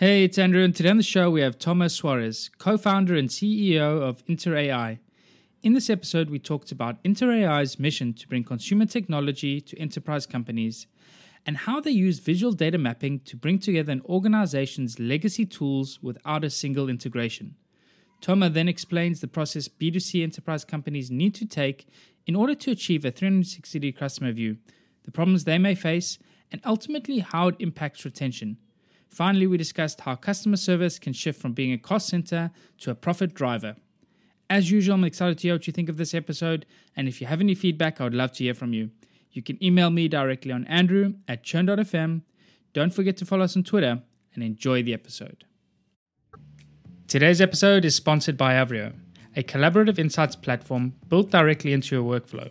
Hey, it's Andrew, and today on the show we have Thomas Suarez, co founder and CEO of InterAI. In this episode, we talked about InterAI's mission to bring consumer technology to enterprise companies and how they use visual data mapping to bring together an organization's legacy tools without a single integration. Tomer then explains the process B2C enterprise companies need to take in order to achieve a 360 degree customer view, the problems they may face, and ultimately how it impacts retention. Finally, we discussed how customer service can shift from being a cost center to a profit driver. As usual, I'm excited to hear what you think of this episode, and if you have any feedback, I would love to hear from you. You can email me directly on andrew at churn.fm. Don't forget to follow us on Twitter and enjoy the episode. Today's episode is sponsored by Avrio, a collaborative insights platform built directly into your workflow.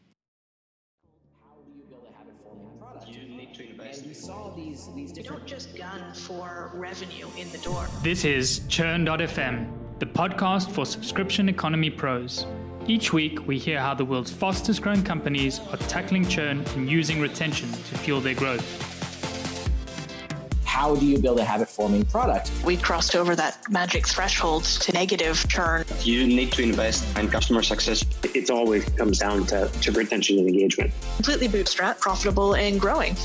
Revenue in the door. This is Churn.fm, the podcast for subscription economy pros. Each week, we hear how the world's fastest growing companies are tackling churn and using retention to fuel their growth. How do you build a habit forming product? We crossed over that magic threshold to negative churn. You need to invest in customer success. It always comes down to, to retention and engagement. Completely bootstrap, profitable, and growing.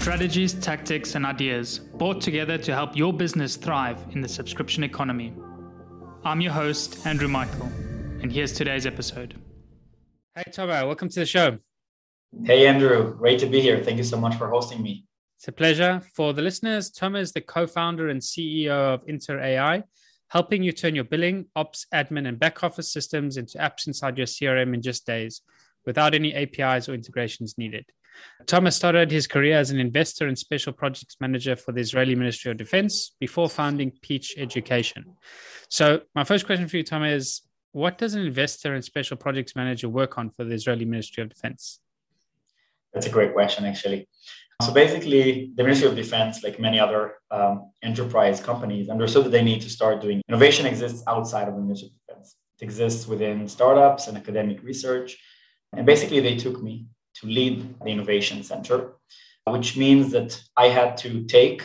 Strategies, tactics, and ideas brought together to help your business thrive in the subscription economy. I'm your host, Andrew Michael, and here's today's episode. Hey, Tomer, welcome to the show. Hey, Andrew. Great to be here. Thank you so much for hosting me. It's a pleasure. For the listeners, Tomer is the co founder and CEO of InterAI, helping you turn your billing, ops, admin, and back office systems into apps inside your CRM in just days without any APIs or integrations needed. Thomas started his career as an investor and special projects manager for the Israeli Ministry of Defense before founding Peach Education. So, my first question for you, Thomas, is what does an investor and special projects manager work on for the Israeli Ministry of Defense? That's a great question, actually. So basically, the Ministry of Defense, like many other um, enterprise companies, understood that they need to start doing innovation exists outside of the Ministry of Defense. It exists within startups and academic research. And basically, they took me to lead the innovation center, which means that I had to take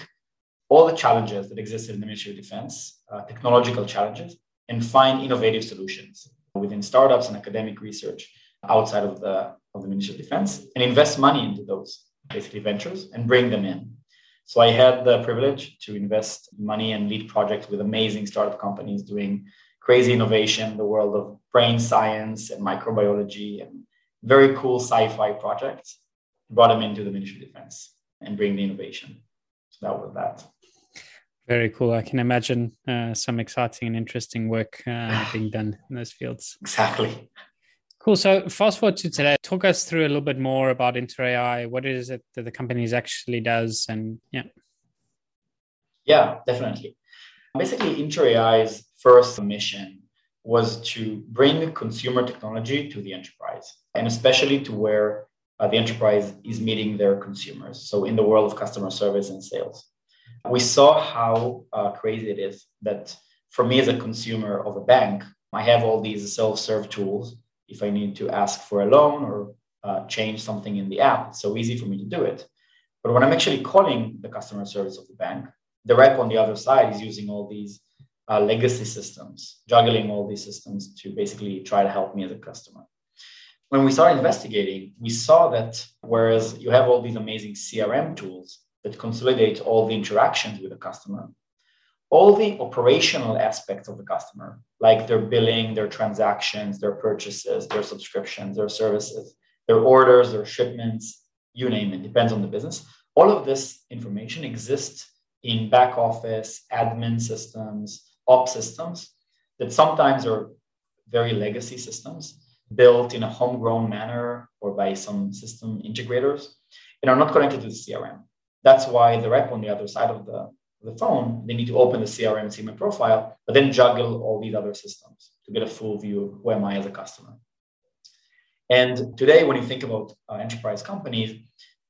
all the challenges that existed in the Ministry of Defense, uh, technological challenges, and find innovative solutions within startups and academic research outside of the, of the Ministry of Defense and invest money into those basically ventures and bring them in. So I had the privilege to invest money and lead projects with amazing startup companies doing crazy innovation in the world of brain science and microbiology and very cool sci-fi projects. Brought them into the Ministry of Defense and bring the innovation. So that was that. Very cool. I can imagine uh, some exciting and interesting work uh, being done in those fields. Exactly. Cool. So fast forward to today. Talk us through a little bit more about InterAI. What is it that the company actually does? And yeah. Yeah, definitely. Basically, InterAI's first mission was to bring consumer technology to the enterprise, and especially to where uh, the enterprise is meeting their consumers. So, in the world of customer service and sales, we saw how uh, crazy it is that for me as a consumer of a bank, I have all these self serve tools if I need to ask for a loan or uh, change something in the app. It's so easy for me to do it. But when I'm actually calling the customer service of the bank, the rep on the other side is using all these uh, legacy systems, juggling all these systems to basically try to help me as a customer. When we started investigating, we saw that whereas you have all these amazing CRM tools that consolidate all the interactions with the customer, all the operational aspects of the customer, like their billing, their transactions, their purchases, their subscriptions, their services, their orders, their shipments, you name it, depends on the business. All of this information exists in back office, admin systems, op systems that sometimes are very legacy systems built in a homegrown manner or by some system integrators and are not connected to the CRM. That's why the rep on the other side of the, the phone, they need to open the CRM, my profile, but then juggle all these other systems to get a full view of who am I as a customer. And today, when you think about uh, enterprise companies,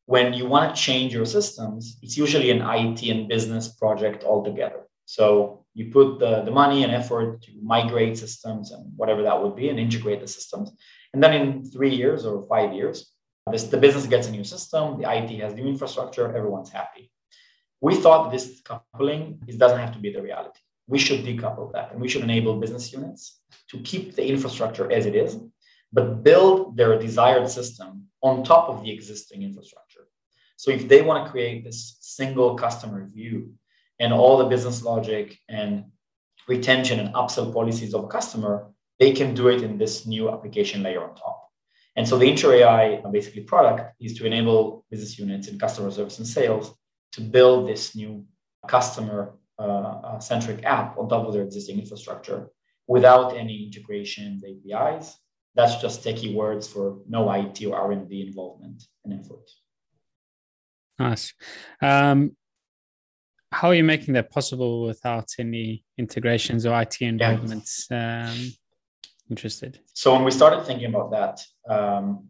when you want to change your systems, it's usually an IT and business project altogether. So you put the, the money and effort to migrate systems and whatever that would be and integrate the systems. And then in three years or five years, this, the business gets a new system, the IT has new infrastructure, everyone's happy. We thought this coupling doesn't have to be the reality. We should decouple that and we should enable business units to keep the infrastructure as it is, but build their desired system on top of the existing infrastructure. So if they want to create this single customer view and all the business logic and retention and upsell policies of customer, they can do it in this new application layer on top. And so the Inter AI basically product is to enable business units in customer service and sales to build this new customer uh, uh centric app on top of their existing infrastructure without any integrations, APIs. That's just techie words for no IT or R&D involvement and effort. Nice. Um, how are you making that possible without any integrations or IT involvements? Yeah. Um, interested. So when we started thinking about that, um,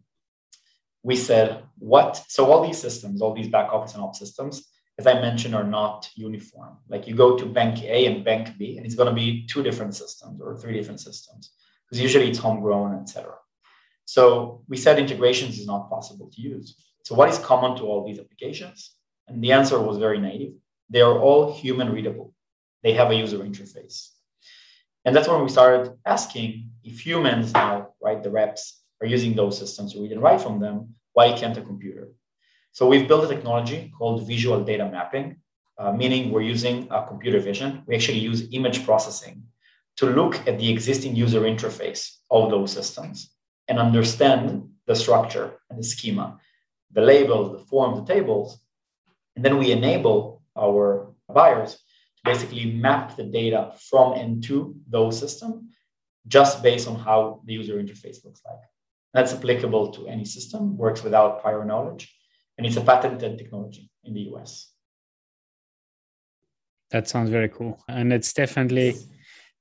we said, what? So all these systems, all these back office and ops systems, as I mentioned, are not uniform. Like you go to bank A and bank B, and it's going to be two different systems or three different systems because usually it's homegrown, etc. So we said integrations is not possible to use. So what is common to all these applications? And the answer was very native. They are all human readable. They have a user interface. And that's when we started asking if humans now, right, the reps are using those systems to read and write from them, why can't a computer? So we've built a technology called visual data mapping, uh, meaning we're using a computer vision. We actually use image processing to look at the existing user interface of those systems and understand the structure and the schema, the labels, the form, the tables. And then we enable our buyers to basically map the data from and to those systems just based on how the user interface looks like. That's applicable to any system, works without prior knowledge, and it's a patented technology in the US. That sounds very cool. And it's definitely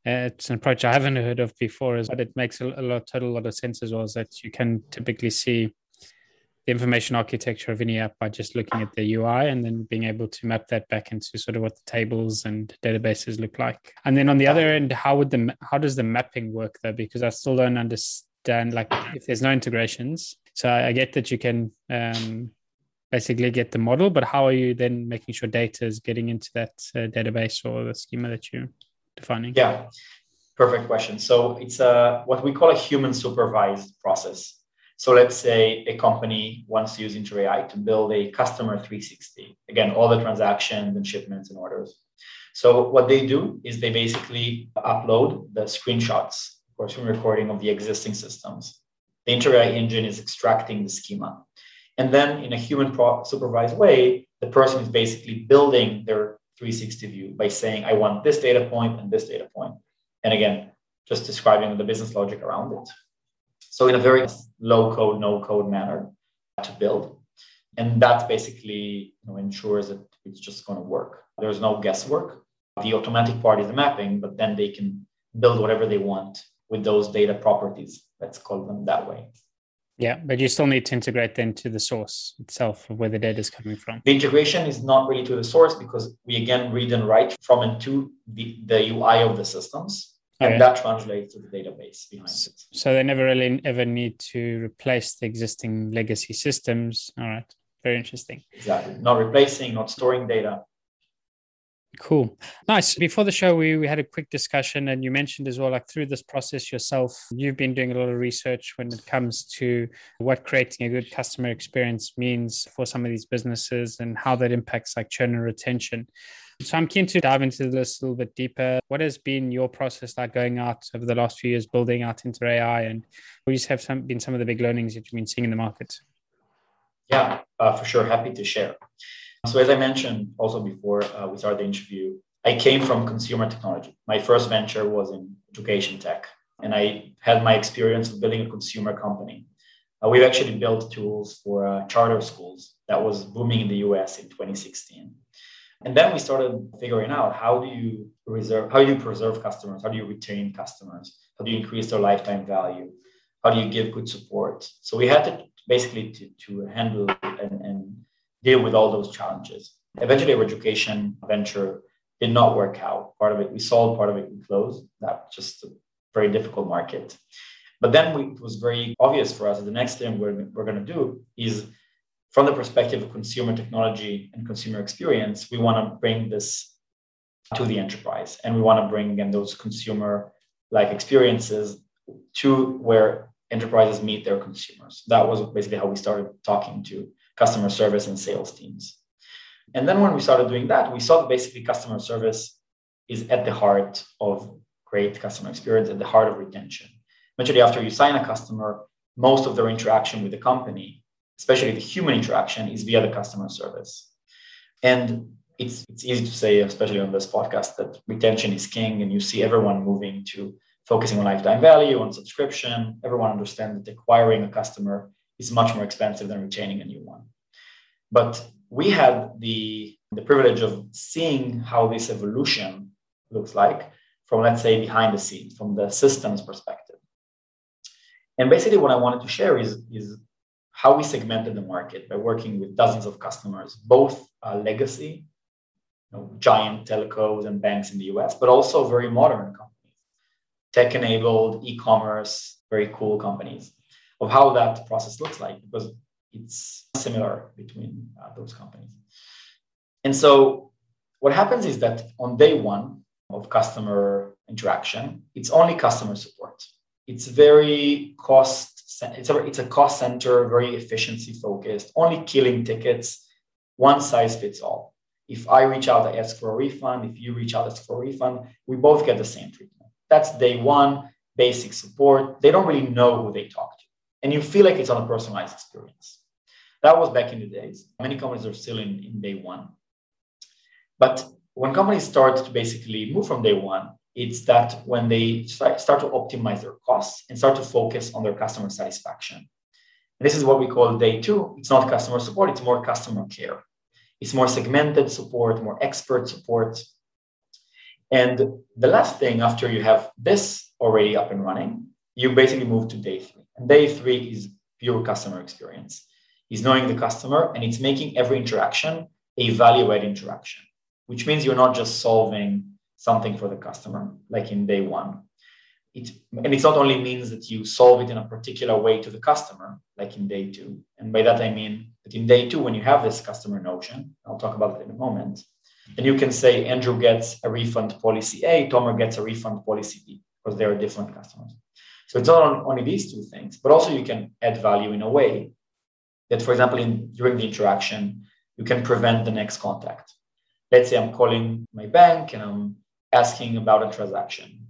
uh, it's an approach I haven't heard of before, but it makes a, a lot, total lot of sense as well. Is that you can typically see the information architecture of any app by just looking at the UI and then being able to map that back into sort of what the tables and databases look like. And then on the other end, how would the how does the mapping work though? Because I still don't understand like if there's no integrations. So I, get that you can um, basically get the model, but how are you then making sure data is getting into that uh, database or the schema that you're defining? Yeah, perfect question. So it's a what we call a human supervised process. So let's say a company wants to use Inter AI to build a customer 360. Again, all the transactions and shipments and orders. So what they do is they basically upload the screenshots or screen recording of the existing systems. The Inter AI engine is extracting the schema. And then in a human pro- supervised way, the person is basically building their 360 view by saying, I want this data point and this data point. And again, just describing the business logic around it. So in a very low code, no code manner to build. And that basically you know, ensures that it's just going to work. There's no guesswork. The automatic part is the mapping, but then they can build whatever they want with those data properties. Let's call them that way. Yeah, but you still need to integrate then to the source itself of where the data is coming from. The integration is not really to the source because we again read and write from and to the, the UI of the systems and that translates to the database behind it. So they never really ever need to replace the existing legacy systems. All right, very interesting. Exactly, not replacing, not storing data. Cool. Nice. Before the show, we, we had a quick discussion, and you mentioned as well, like through this process yourself, you've been doing a lot of research when it comes to what creating a good customer experience means for some of these businesses and how that impacts like churn and retention. So I'm keen to dive into this a little bit deeper. What has been your process like going out over the last few years, building out InterAI, and what have some, been some of the big learnings that you've been seeing in the market? Yeah, uh, for sure. Happy to share. So as I mentioned also before uh, we started the interview, I came from consumer technology. My first venture was in education tech, and I had my experience of building a consumer company. Uh, we've actually built tools for uh, charter schools that was booming in the US in 2016. And then we started figuring out how do you reserve, how do you preserve customers? How do you retain customers? How do you increase their lifetime value? How do you give good support? So we had to basically to, to handle and, and deal with all those challenges. Eventually, our education venture did not work out. Part of it we sold, part of it we closed. That just a very difficult market. But then we, it was very obvious for us that the next thing we're, we're going to do is from the perspective of consumer technology and consumer experience, we want to bring this to the enterprise and we want to bring again those consumer like experiences to where enterprises meet their consumers. That was basically how we started talking to customer service and sales teams. And then when we started doing that, we saw that basically customer service is at the heart of great customer experience, at the heart of retention. Eventually, after you sign a customer, most of their interaction with the company, especially the human interaction, is via the customer service. And it's, it's easy to say, especially on this podcast, that retention is king, and you see everyone moving to focusing on lifetime value, on subscription. Everyone understands that acquiring a customer is much more expensive than retaining a new one. But we had the, the privilege of seeing how this evolution looks like from, let's say, behind the scenes, from the systems perspective. And basically, what I wanted to share is, is how we segmented the market by working with dozens of customers, both uh, legacy, you know, giant telcos and banks in the US, but also very modern companies tech enabled e-commerce, very cool companies of how that process looks like because it's similar between uh, those companies. And so what happens is that on day one of customer interaction, it's only customer support. It's very cost, it's a, it's a cost center, very efficiency focused, only killing tickets, one size fits all. If I reach out, I ask for a refund. If you reach out, ask for a refund, we both get the same treatment. That's day one, basic support. They don't really know who they talk to. And you feel like it's on a personalized experience. That was back in the days. Many companies are still in, in day one. But when companies start to basically move from day one, it's that when they start to optimize their costs and start to focus on their customer satisfaction. And this is what we call day two. It's not customer support, it's more customer care. It's more segmented support, more expert support, and the last thing, after you have this already up and running, you basically move to day three. And day three is pure customer experience. Is knowing the customer and it's making every interaction a value add interaction, which means you're not just solving something for the customer like in day one. It, and it's not only means that you solve it in a particular way to the customer, like in day two. And by that, I mean that in day two, when you have this customer notion, I'll talk about it in a moment, and you can say Andrew gets a refund policy A, Tomer gets a refund policy B, because they are different customers. So it's not only these two things, but also you can add value in a way that, for example, in, during the interaction, you can prevent the next contact. Let's say I'm calling my bank and I'm asking about a transaction.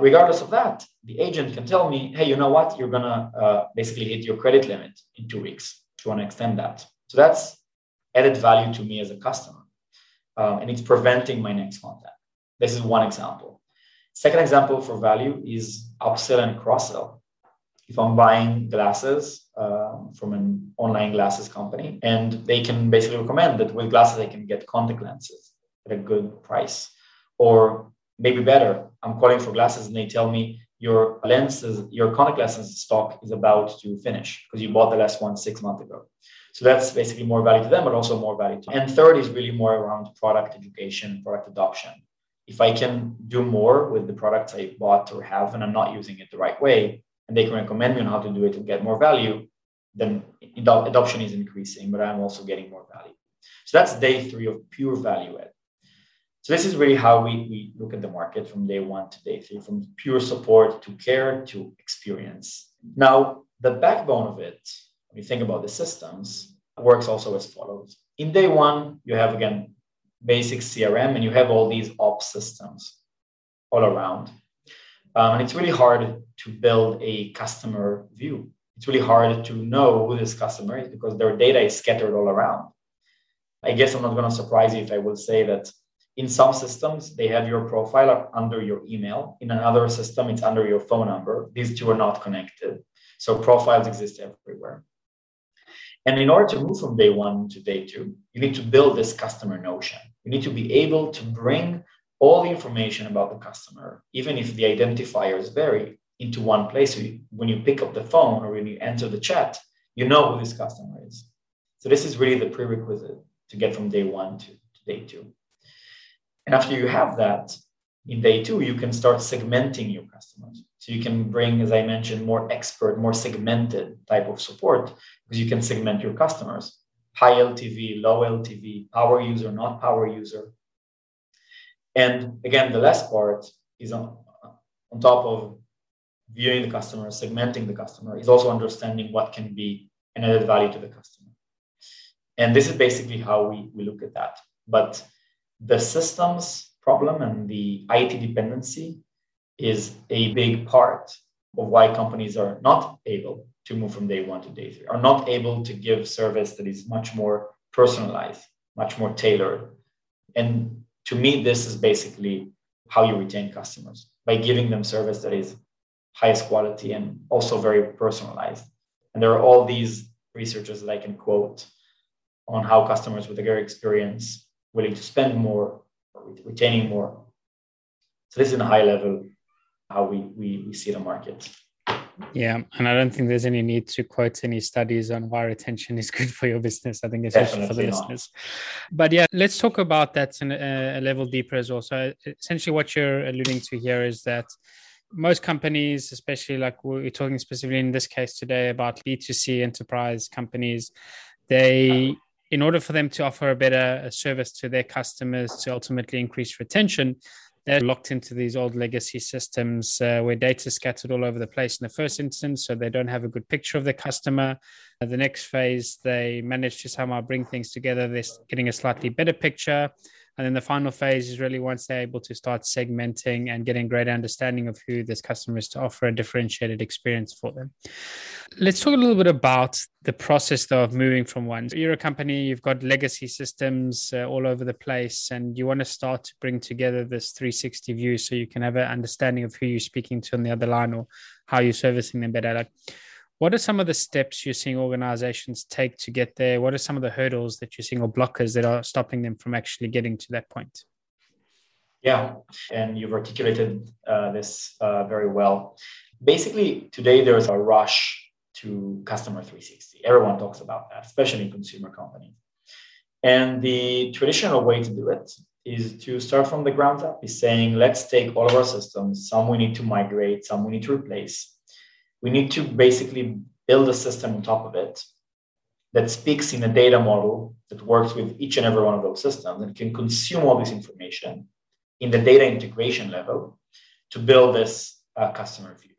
Regardless of that, the agent can tell me, hey, you know what? You're going to uh, basically hit your credit limit in two weeks. Do you want to extend that? So that's added value to me as a customer um, and it's preventing my next contact. This is one example. Second example for value is upsell and cross sell. If I'm buying glasses um, from an online glasses company, and they can basically recommend that with glasses I can get contact lenses at a good price, or maybe better, I'm calling for glasses and they tell me your lenses, your contact lenses stock is about to finish because you bought the last one six months ago. So that's basically more value to them, but also more value to. And third is really more around product education, product adoption. If I can do more with the products I bought or have, and I'm not using it the right way, and they can recommend me on how to do it to get more value, then adoption is increasing, but I'm also getting more value. So that's day three of pure value add. So this is really how we, we look at the market from day one to day three, from pure support to care to experience. Now, the backbone of it when you think about the systems, works also as follows. In day one, you have again basic CRM and you have all these ops systems all around. Um, and it's really hard to build a customer view. It's really hard to know who this customer is because their data is scattered all around. I guess I'm not going to surprise you if I will say that in some systems, they have your profile under your email. In another system, it's under your phone number. These two are not connected. So profiles exist everywhere. And in order to move from day one to day two, you need to build this customer notion. You need to be able to bring all the information about the customer, even if the identifiers vary, into one place. So when you pick up the phone or when you enter the chat, you know who this customer is. So this is really the prerequisite to get from day one to, to day two. And after you have that, in day two, you can start segmenting your customers. So you can bring, as I mentioned, more expert, more segmented type of support because you can segment your customers high LTV, low LTV, power user, not power user. And again, the last part is on, on top of viewing the customer, segmenting the customer, is also understanding what can be an added value to the customer. And this is basically how we, we look at that. But the systems problem and the IT dependency is a big part of why companies are not able to move from day one to day three, are not able to give service that is much more personalized, much more tailored. And to me, this is basically how you retain customers by giving them service that is highest quality and also very personalized. And there are all these researchers that I can quote on how customers with a great experience willing to spend more, retaining more. So this is in a high level how we, we, we see the market. Yeah, and I don't think there's any need to quote any studies on why retention is good for your business. I think it's Definitely for the not. listeners. But yeah, let's talk about that in a, a level deeper as well. So essentially, what you're alluding to here is that most companies, especially like we're talking specifically in this case today about B2C enterprise companies, they in order for them to offer a better service to their customers to ultimately increase retention, they're locked into these old legacy systems uh, where data is scattered all over the place in the first instance, so they don't have a good picture of the customer. Uh, the next phase, they manage to somehow bring things together. They're getting a slightly better picture. And then the final phase is really once they're able to start segmenting and getting greater understanding of who this customer is to offer a differentiated experience for them. Let's talk a little bit about the process though of moving from one. So you're a company, you've got legacy systems uh, all over the place, and you want to start to bring together this 360 view so you can have an understanding of who you're speaking to on the other line or how you're servicing them better. Like what are some of the steps you're seeing organizations take to get there? What are some of the hurdles that you're seeing or blockers that are stopping them from actually getting to that point? Yeah, and you've articulated uh, this uh, very well. Basically, today there's a rush to customer 360. Everyone talks about that, especially in consumer companies. And the traditional way to do it is to start from the ground up, is saying, let's take all of our systems, some we need to migrate, some we need to replace, we need to basically build a system on top of it that speaks in a data model that works with each and every one of those systems and can consume all this information in the data integration level to build this uh, customer view.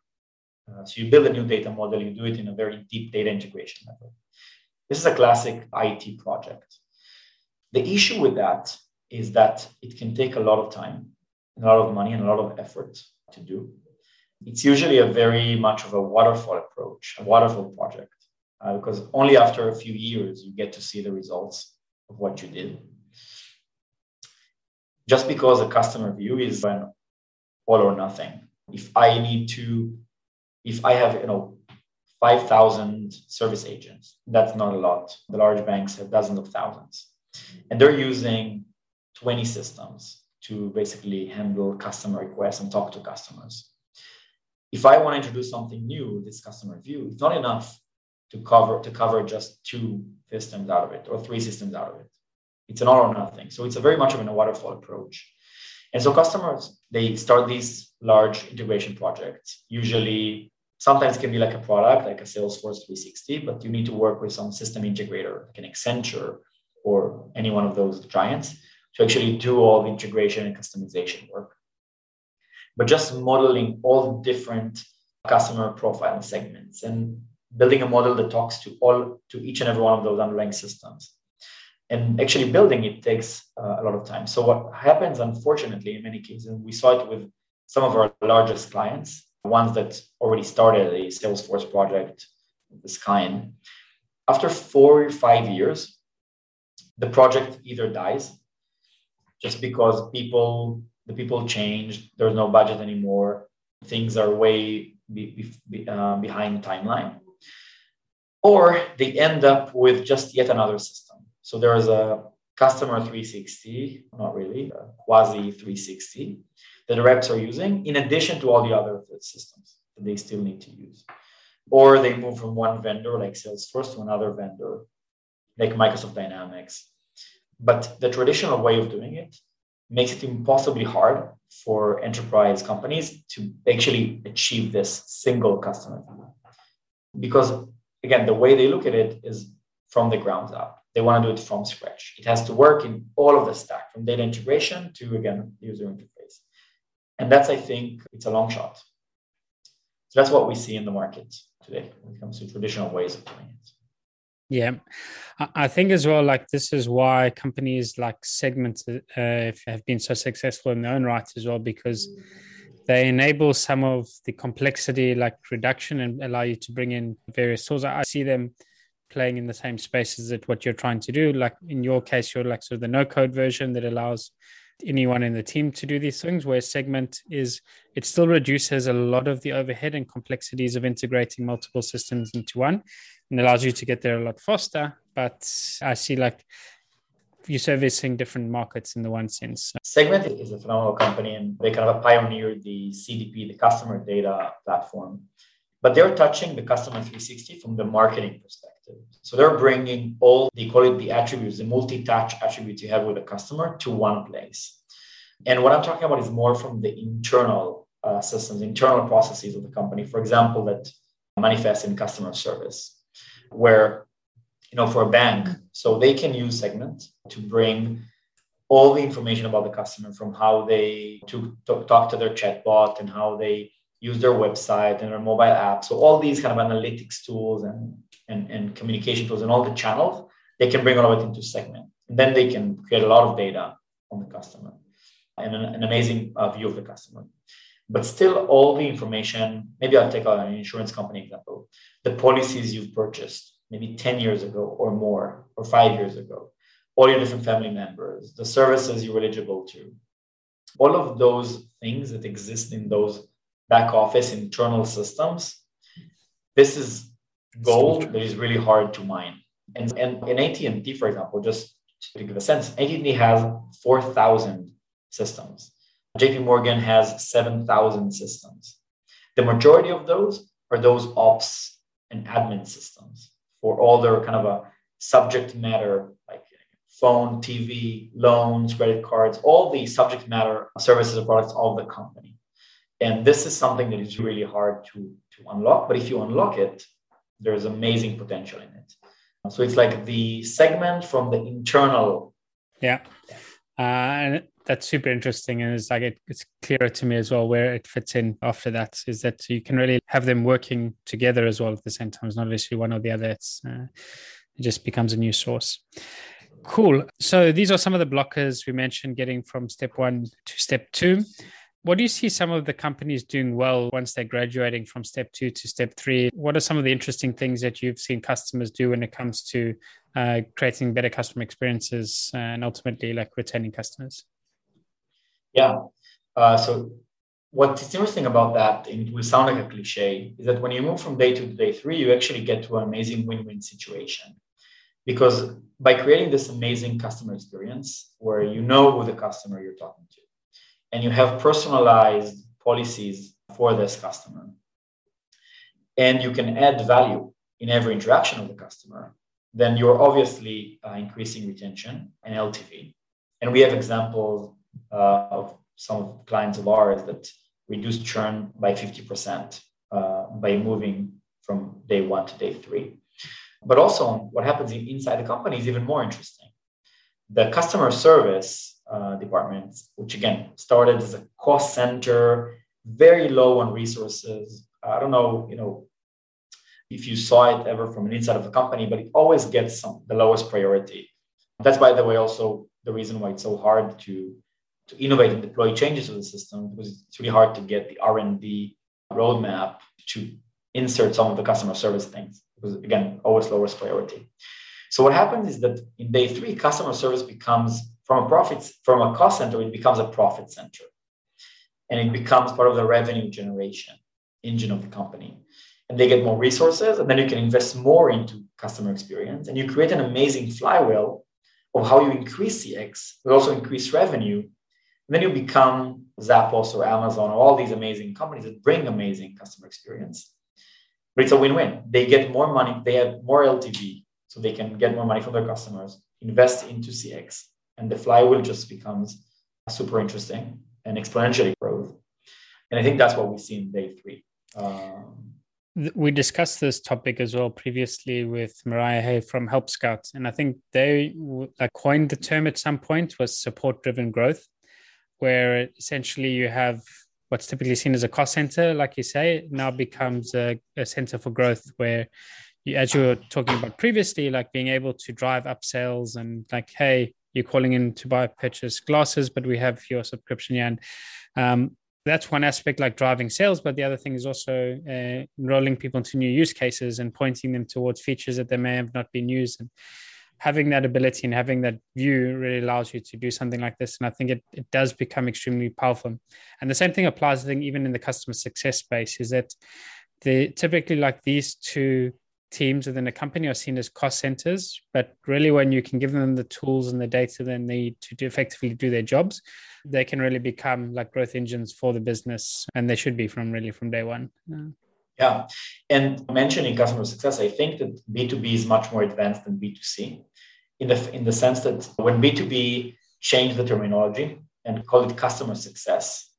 Uh, so you build a new data model, you do it in a very deep data integration level. This is a classic IT project. The issue with that is that it can take a lot of time, a lot of money, and a lot of effort to do it's usually a very much of a waterfall approach, a waterfall project, uh, because only after a few years you get to see the results of what you did. Just because a customer view is an all or nothing. If I need to, if I have, you know, 5,000 service agents, that's not a lot. The large banks have dozens of thousands. And they're using 20 systems to basically handle customer requests and talk to customers if I want to introduce something new, this customer view, it's not enough to cover to cover just two systems out of it or three systems out of it. It's an all or nothing. So it's a very much of a waterfall approach. And so customers they start these large integration projects. Usually, sometimes can be like a product, like a Salesforce 360, but you need to work with some system integrator, like an Accenture or any one of those giants, to actually do all the integration and customization work but just modeling all different customer profile segments and building a model that talks to all to each and every one of those underlying systems. And actually building it takes uh, a lot of time. So what happens unfortunately in many cases and we saw it with some of our largest clients ones that already started a salesforce project of this kind after four or five years the project either dies just because people the people changed there's no budget anymore things are way be, be, uh, behind timeline or they end up with just yet another system so there's a customer 360 not really quasi 360 that reps are using in addition to all the other systems that they still need to use. Or they move from one vendor like Salesforce to another vendor like Microsoft Dynamics. But the traditional way of doing it makes it impossibly hard for enterprise companies to actually achieve this single customer. Because again the way they look at it is from the ground up. They want to do it from scratch. It has to work in all of the stack from data integration to again user interface. And that's i think it's a long shot. So that's what we see in the market today when it comes to traditional ways of doing it yeah, I think as well, like this is why companies like Segment uh, have been so successful in their own right as well, because they enable some of the complexity, like reduction, and allow you to bring in various tools. I see them playing in the same spaces that what you're trying to do. Like in your case, you're like sort of the no code version that allows anyone in the team to do these things where segment is it still reduces a lot of the overhead and complexities of integrating multiple systems into one and allows you to get there a lot faster. But i see like you're servicing different markets in the one sense. Segment is a phenomenal company and they kind of pioneered the cdp the customer data platform but they're touching the customer 360 from the marketing perspective. So they're bringing all the call it the attributes, the multi-touch attributes you have with a customer to one place. And what I'm talking about is more from the internal uh, systems, internal processes of the company. For example, that manifest in customer service, where you know for a bank, so they can use Segment to bring all the information about the customer from how they to talk to their chatbot and how they use their website and their mobile app. So all these kind of analytics tools and, and, and communication tools and all the channels, they can bring all of it into segment. And then they can create a lot of data on the customer and an, an amazing uh, view of the customer. But still, all the information, maybe I'll take an insurance company example, the policies you've purchased maybe 10 years ago or more, or five years ago, all your different family members, the services you're eligible to, all of those things that exist in those back office internal systems, this is gold that is really hard to mine. And, and in AT&T, for example, just to give a sense, AT&T has 4,000 systems. JP Morgan has 7,000 systems. The majority of those are those ops and admin systems for all their kind of a subject matter like phone, TV, loans, credit cards, all the subject matter services and products of the company. And this is something that is really hard to, to unlock. But if you unlock it, there's amazing potential in it. So it's like the segment from the internal. Yeah. Uh, and that's super interesting. And it's like it, it's clearer to me as well where it fits in after that is that you can really have them working together as well at the same time. It's not literally one or the other. It's, uh, it just becomes a new source. Cool. So these are some of the blockers we mentioned getting from step one to step two. What do you see some of the companies doing well once they're graduating from step two to step three? What are some of the interesting things that you've seen customers do when it comes to uh, creating better customer experiences and ultimately like retaining customers? Yeah. Uh, so what's interesting about that, and it will sound like a cliche, is that when you move from day two to day three, you actually get to an amazing win-win situation. Because by creating this amazing customer experience where you know who the customer you're talking to, and you have personalized policies for this customer. And you can add value in every interaction of the customer, then you're obviously uh, increasing retention and LTV. And we have examples uh, of some clients of ours that reduce churn by 50% uh, by moving from day one to day three. But also, what happens inside the company is even more interesting. The customer service uh, departments, which again started as a cost center, very low on resources. I don't know, you know, if you saw it ever from an inside of the company, but it always gets some, the lowest priority. That's, by the way, also the reason why it's so hard to to innovate and deploy changes to the system because it's really hard to get the R&D roadmap to insert some of the customer service things because again, always lowest priority. So what happens is that in day three, customer service becomes from a profit from a cost center, it becomes a profit center. And it becomes part of the revenue generation engine of the company. And they get more resources, and then you can invest more into customer experience. And you create an amazing flywheel of how you increase CX, but also increase revenue And then you become Zappos or Amazon or all these amazing companies that bring amazing customer experience. But it's a win-win. They get more money, they have more LTV, so they can get more money from their customers, invest into CX, and the flywheel just becomes super interesting and exponentially growth. And I think that's what we see in day three. Um, we discussed this topic as well previously with Mariah Hay from Help Scout, and I think they coined the term at some point was support-driven growth, where essentially you have what's typically seen as a cost center, like you say, now becomes a, a center for growth, where as you were talking about previously, like being able to drive upsells and like, hey, you're calling in to buy purchase glasses, but we have your subscription, yeah, and um, that's one aspect like driving sales but the other thing is also uh, enrolling people into new use cases and pointing them towards features that they may have not been used. And having that ability and having that view really allows you to do something like this. And i think it, it does become extremely powerful. And the same thing applies i think even in the customer success space is that the typically like these two teams within a company are seen as cost centers but really when you can give them the tools and the data they need to do effectively do their jobs they can really become like growth engines for the business and they should be from really from day one. Yeah. yeah. And mentioning customer success i think that b2b is much more advanced than b2c in the in the sense that when b2b changed the terminology and called it customer success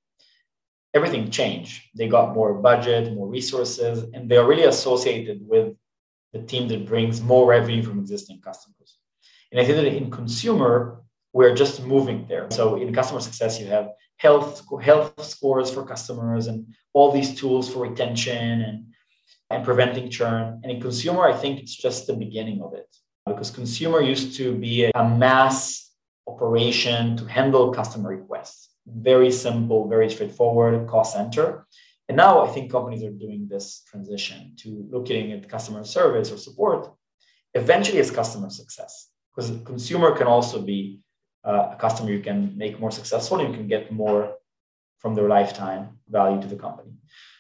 everything changed. They got more budget more resources and they are really associated with the team that brings more revenue from existing customers and i think that in consumer we're just moving there. So in customer success, you have health health scores for customers and all these tools for retention and and preventing churn. And in consumer, I think it's just the beginning of it because consumer used to be a mass operation to handle customer requests. Very simple, very straightforward, call center. And now I think companies are doing this transition to looking at customer service or support eventually as customer success because consumer can also be uh, a customer you can make more successful and you can get more from their lifetime value to the company.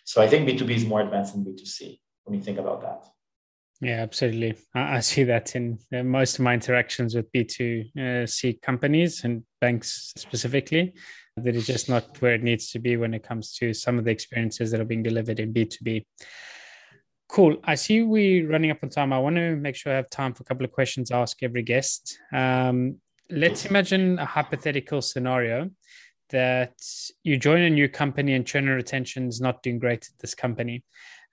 So I think B2B is more advanced than B2C when you think about that. Yeah, absolutely. I, see that in uh, most of my interactions with B2C uh, companies and banks specifically, that is just not where it needs to be when it comes to some of the experiences that are being delivered in B2B. Cool. I see we're running up on time. I want to make sure I have time for a couple of questions to ask every guest. Um, let's imagine a hypothetical scenario that you join a new company and churn and retention is not doing great at this company.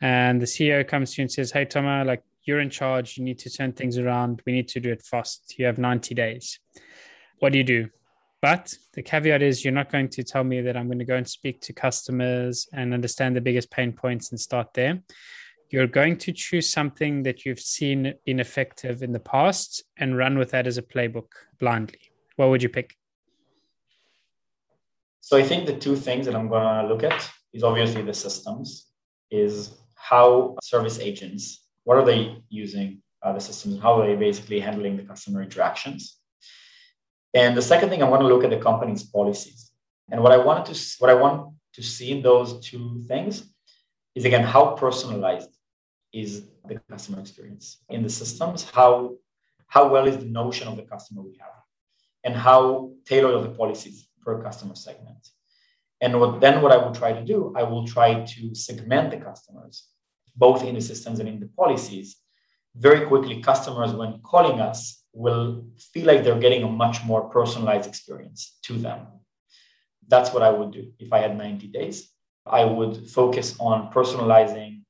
And the CEO comes to you and says, Hey, Tomer, like you're in charge. You need to turn things around. We need to do it fast. You have 90 days. What do you do? But the caveat is you're not going to tell me that I'm going to go and speak to customers and understand the biggest pain points and start there you're going to choose something that you've seen ineffective in the past and run with that as a playbook blindly. What would you pick? So I think the two things that I'm going to look at is obviously the systems, is how service agents, what are they using uh, the systems, how are they basically handling the customer interactions. And the second thing I want to look at the company's policies. And what I wanted to what I want to see in those two things is again how personalized is the customer experience in the systems? How how well is the notion of the customer we have? And how tailored are the policies per customer segment? And what, then what i will try to do i will try to segment the customers both in the systems and in the policies very quickly. Customers when calling us will feel like they're getting a much more personalized experience to them that's what i would do if i had 90 days i would focus on personalizing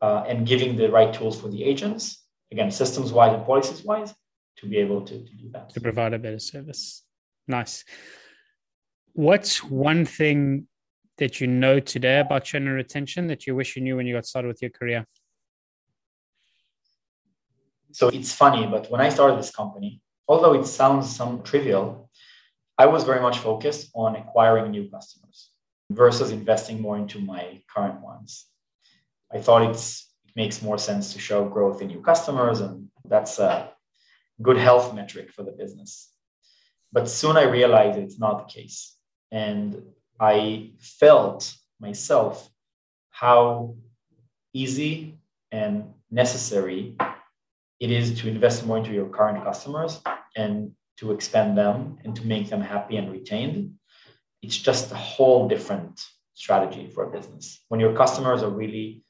uh, and giving the right tools for the agents, again, systems wise and policies wise, to be able to, to do that. To provide a better service. Nice. What's one thing that you know today about and retention that you wish you knew when you got started with your career? So it's funny, but when I started this company, although it sounds some trivial, I was very much focused on acquiring new customers versus investing more into my current ones. I thought it's, it makes more sense to show growth in new customers, and that's a good health metric for the business. But soon I realized it's not the case. And I felt myself how easy and necessary it is to invest more into your current customers and to expand them and to make them happy and retained. it's just a whole different strategy for a business. When your customers are really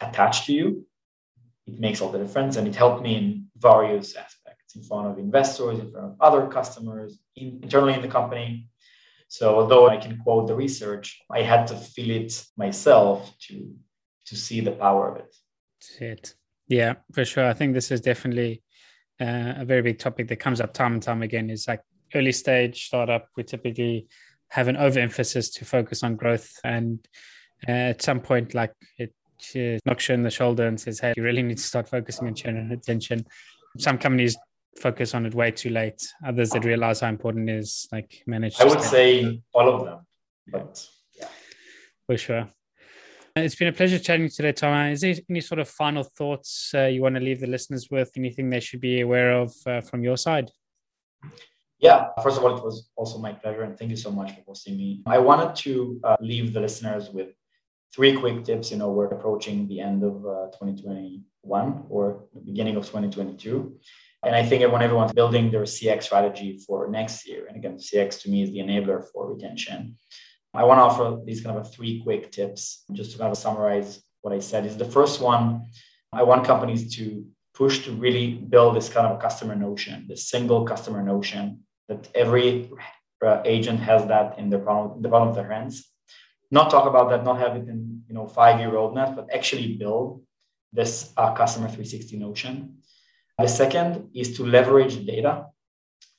attached to you, it makes all the difference. And it helped me in various aspects in front of investors, in front of other customers, in, internally in the company. So although I can quote the research, I had to feel it myself to to see the power of it. It. Yeah, for sure. I think this is definitely uh, a very big topic that comes up time and time again. Is like early stage startup. We typically have an overemphasis to focus on growth, and uh, at some point, like it knocks you in the shoulder and says, "Hey, you really need to start focusing on attention." Some companies focus on it way too late. Others that realize how important it is like manage. I would say all of them, but yeah, for sure. It's been a pleasure chatting today, Tom. Is there any sort of final thoughts uh, you want to leave the listeners with? Anything they should be aware of uh, from your side? Yeah, first of all, it was also my pleasure, and thank you so much for hosting me. I wanted to uh, leave the listeners with three quick tips. You know, we're approaching the end of uh, 2021 or the beginning of 2022. And I think when everyone's building their CX strategy for next year, and again, CX to me is the enabler for retention. I want to offer these kind of three quick tips just to kind of summarize what I said. Is the first one, I want companies to push to really build this kind of a customer notion, the single customer notion that every uh, agent has that in the palm, the of their hands. Not talk about that, not have it in you know five-year old roadmap, but actually build this uh, customer 360 notion. The second is to leverage data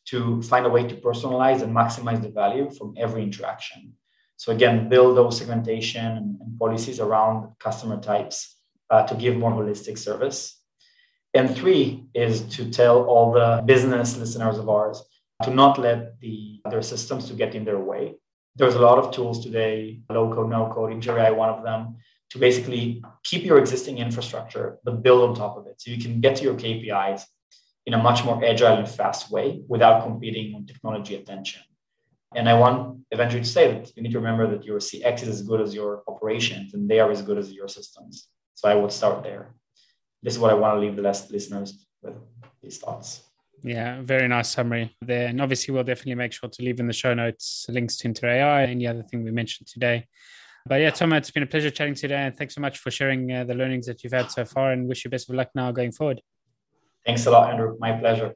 to find a way to personalize and maximize the value from every interaction. So again, build those segmentation and, policies around customer types uh, to give more holistic service. And three is to tell all the business listeners of ours to not let the their systems to get in their way. There's a lot of tools today, low code, no code, InterAI, one of them, to basically keep your existing infrastructure, but build on top of it. So you can get to your KPIs in a much more agile and fast way without competing on technology attention. And I want eventually to say that you need to remember that your CX is as good as your operations and they are as good as your systems. So I would start there. This is what I want to leave the last listeners with these thoughts. Yeah, very nice summary there. And obviously, we'll definitely make sure to leave in the show notes links to InterAI, and any other thing we mentioned today. But yeah, Tom, it's been a pleasure chatting today. And thanks so much for sharing uh, the learnings that you've had so far and wish you best of luck now going forward. Thanks a lot, Andrew. My pleasure.